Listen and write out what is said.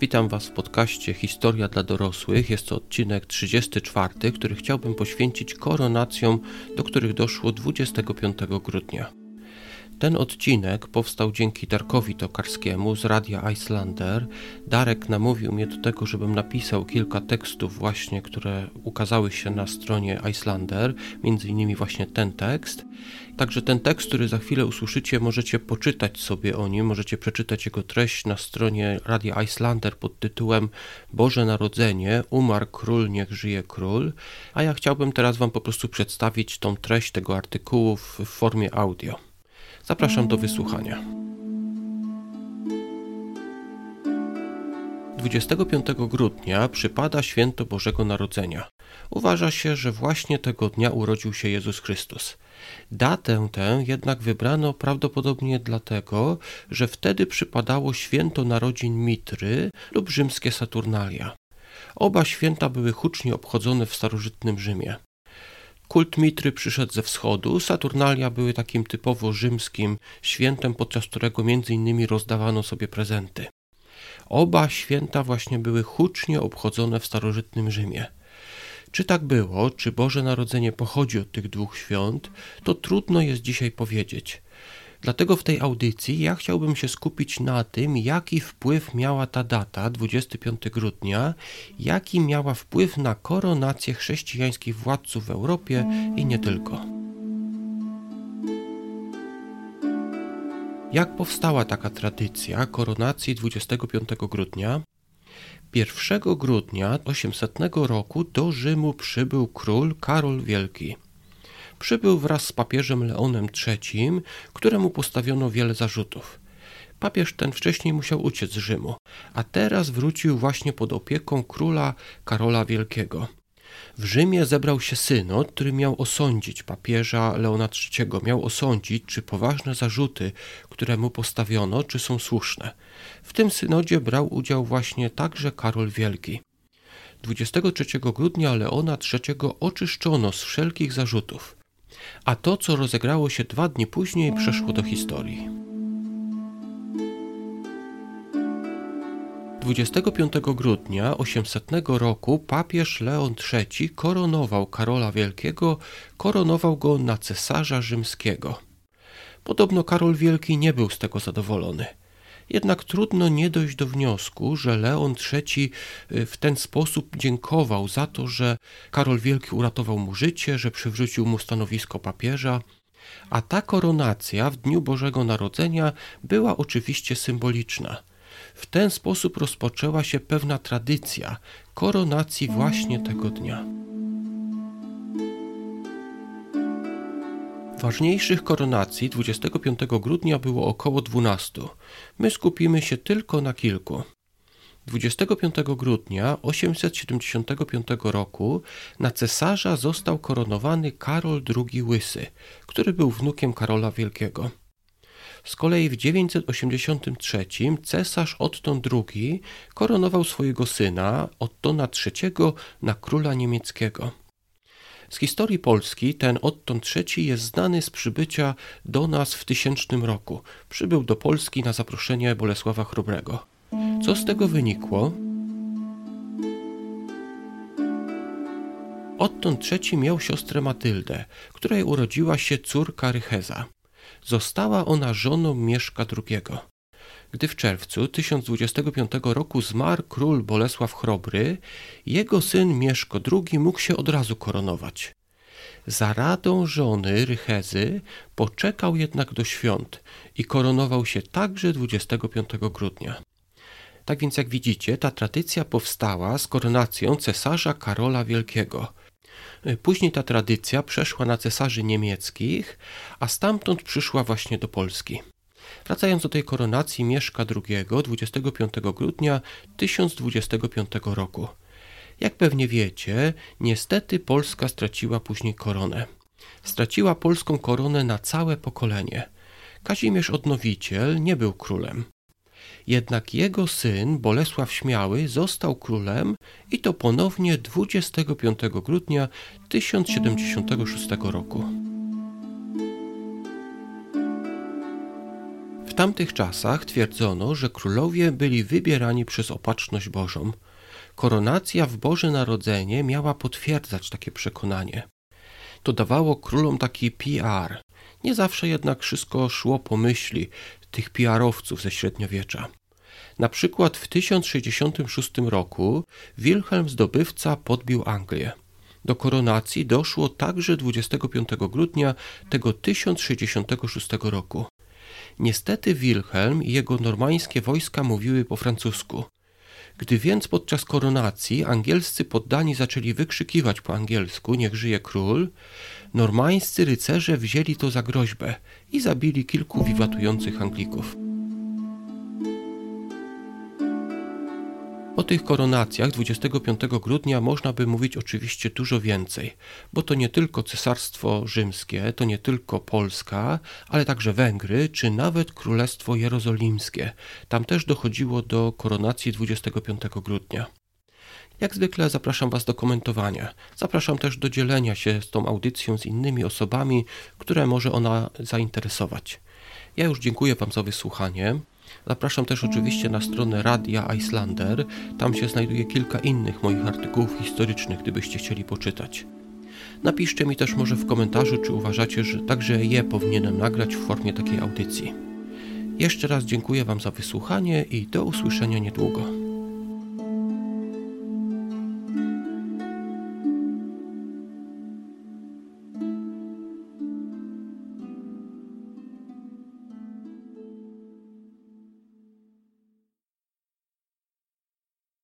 Witam Was w podcaście Historia dla dorosłych. Jest to odcinek 34, który chciałbym poświęcić koronacjom, do których doszło 25 grudnia. Ten odcinek powstał dzięki Darkowi Tokarskiemu z Radia Icelander. Darek namówił mnie do tego, żebym napisał kilka tekstów właśnie, które ukazały się na stronie Icelander, między innymi właśnie ten tekst. Także ten tekst, który za chwilę usłyszycie, możecie poczytać sobie o nim, możecie przeczytać jego treść na stronie Radia Icelander pod tytułem Boże Narodzenie, umarł król, niech żyje król. A ja chciałbym teraz wam po prostu przedstawić tą treść tego artykułu w formie audio. Zapraszam do wysłuchania. 25 grudnia przypada święto Bożego Narodzenia. Uważa się, że właśnie tego dnia urodził się Jezus Chrystus. Datę tę jednak wybrano prawdopodobnie dlatego, że wtedy przypadało święto narodzin Mitry lub rzymskie Saturnalia. Oba święta były hucznie obchodzone w starożytnym Rzymie. Kult Mitry przyszedł ze wschodu, Saturnalia były takim typowo rzymskim świętem, podczas którego między innymi rozdawano sobie prezenty. Oba święta właśnie były hucznie obchodzone w starożytnym Rzymie. Czy tak było, czy Boże Narodzenie pochodzi od tych dwóch świąt, to trudno jest dzisiaj powiedzieć. Dlatego w tej audycji ja chciałbym się skupić na tym, jaki wpływ miała ta data, 25 grudnia, jaki miała wpływ na koronację chrześcijańskich władców w Europie i nie tylko. Jak powstała taka tradycja koronacji 25 grudnia? 1 grudnia 800 roku do Rzymu przybył król Karol Wielki przybył wraz z papieżem Leonem III, któremu postawiono wiele zarzutów. Papież ten wcześniej musiał uciec z Rzymu, a teraz wrócił właśnie pod opieką króla Karola Wielkiego. W Rzymie zebrał się synod, który miał osądzić papieża Leona III, miał osądzić, czy poważne zarzuty, które mu postawiono, czy są słuszne. W tym synodzie brał udział właśnie także Karol Wielki. 23 grudnia Leona III oczyszczono z wszelkich zarzutów a to, co rozegrało się dwa dni później, przeszło do historii. 25 grudnia 800 roku papież Leon III koronował Karola Wielkiego, koronował go na cesarza rzymskiego. Podobno Karol Wielki nie był z tego zadowolony. Jednak trudno nie dojść do wniosku, że Leon III y, w ten sposób dziękował za to, że Karol Wielki uratował mu życie, że przywrócił mu stanowisko papieża. A ta koronacja w dniu Bożego Narodzenia była oczywiście symboliczna. W ten sposób rozpoczęła się pewna tradycja koronacji właśnie tego dnia. Ważniejszych koronacji 25 grudnia było około 12. My skupimy się tylko na kilku. 25 grudnia 875 roku na cesarza został koronowany Karol II Łysy, który był wnukiem Karola Wielkiego. Z kolei w 983 cesarz Otton II koronował swojego syna Ottona III na króla niemieckiego. Z historii Polski ten odtąd trzeci jest znany z przybycia do nas w tysięcznym roku. Przybył do Polski na zaproszenie Bolesława Chrobrego. Co z tego wynikło? Odtąd trzeci miał siostrę Matyldę, której urodziła się córka Rycheza. Została ona żoną Mieszka II. Gdy w czerwcu 1025 roku zmarł król Bolesław Chrobry, jego syn Mieszko II mógł się od razu koronować. Za radą żony Rychezy poczekał jednak do świąt i koronował się także 25 grudnia. Tak więc jak widzicie, ta tradycja powstała z koronacją cesarza Karola Wielkiego. Później ta tradycja przeszła na cesarzy niemieckich, a stamtąd przyszła właśnie do Polski. Wracając do tej koronacji Mieszka II 25 grudnia 1025 roku. Jak pewnie wiecie, niestety Polska straciła później koronę. Straciła polską koronę na całe pokolenie. Kazimierz Odnowiciel nie był królem. Jednak jego syn Bolesław Śmiały został królem i to ponownie 25 grudnia 1076 roku. W tamtych czasach twierdzono, że królowie byli wybierani przez opatrzność Bożą. Koronacja w Boże Narodzenie miała potwierdzać takie przekonanie. To dawało królom taki PR. Nie zawsze jednak wszystko szło po myśli tych PR-owców ze średniowiecza. Na przykład w 1066 roku Wilhelm Zdobywca podbił Anglię. Do koronacji doszło także 25 grudnia tego 1066 roku. Niestety Wilhelm i jego normańskie wojska mówiły po francusku. Gdy więc podczas koronacji angielscy poddani zaczęli wykrzykiwać po angielsku niech żyje król, normańscy rycerze wzięli to za groźbę i zabili kilku wiwatujących Anglików. O tych koronacjach 25 grudnia można by mówić oczywiście dużo więcej, bo to nie tylko Cesarstwo Rzymskie, to nie tylko Polska, ale także Węgry, czy nawet Królestwo Jerozolimskie. Tam też dochodziło do koronacji 25 grudnia. Jak zwykle zapraszam Was do komentowania. Zapraszam też do dzielenia się z tą audycją z innymi osobami, które może ona zainteresować. Ja już dziękuję Wam za wysłuchanie. Zapraszam też oczywiście na stronę Radia Islander. Tam się znajduje kilka innych moich artykułów historycznych, gdybyście chcieli poczytać. Napiszcie mi też może w komentarzu, czy uważacie, że także je powinienem nagrać w formie takiej audycji. Jeszcze raz dziękuję Wam za wysłuchanie i do usłyszenia niedługo.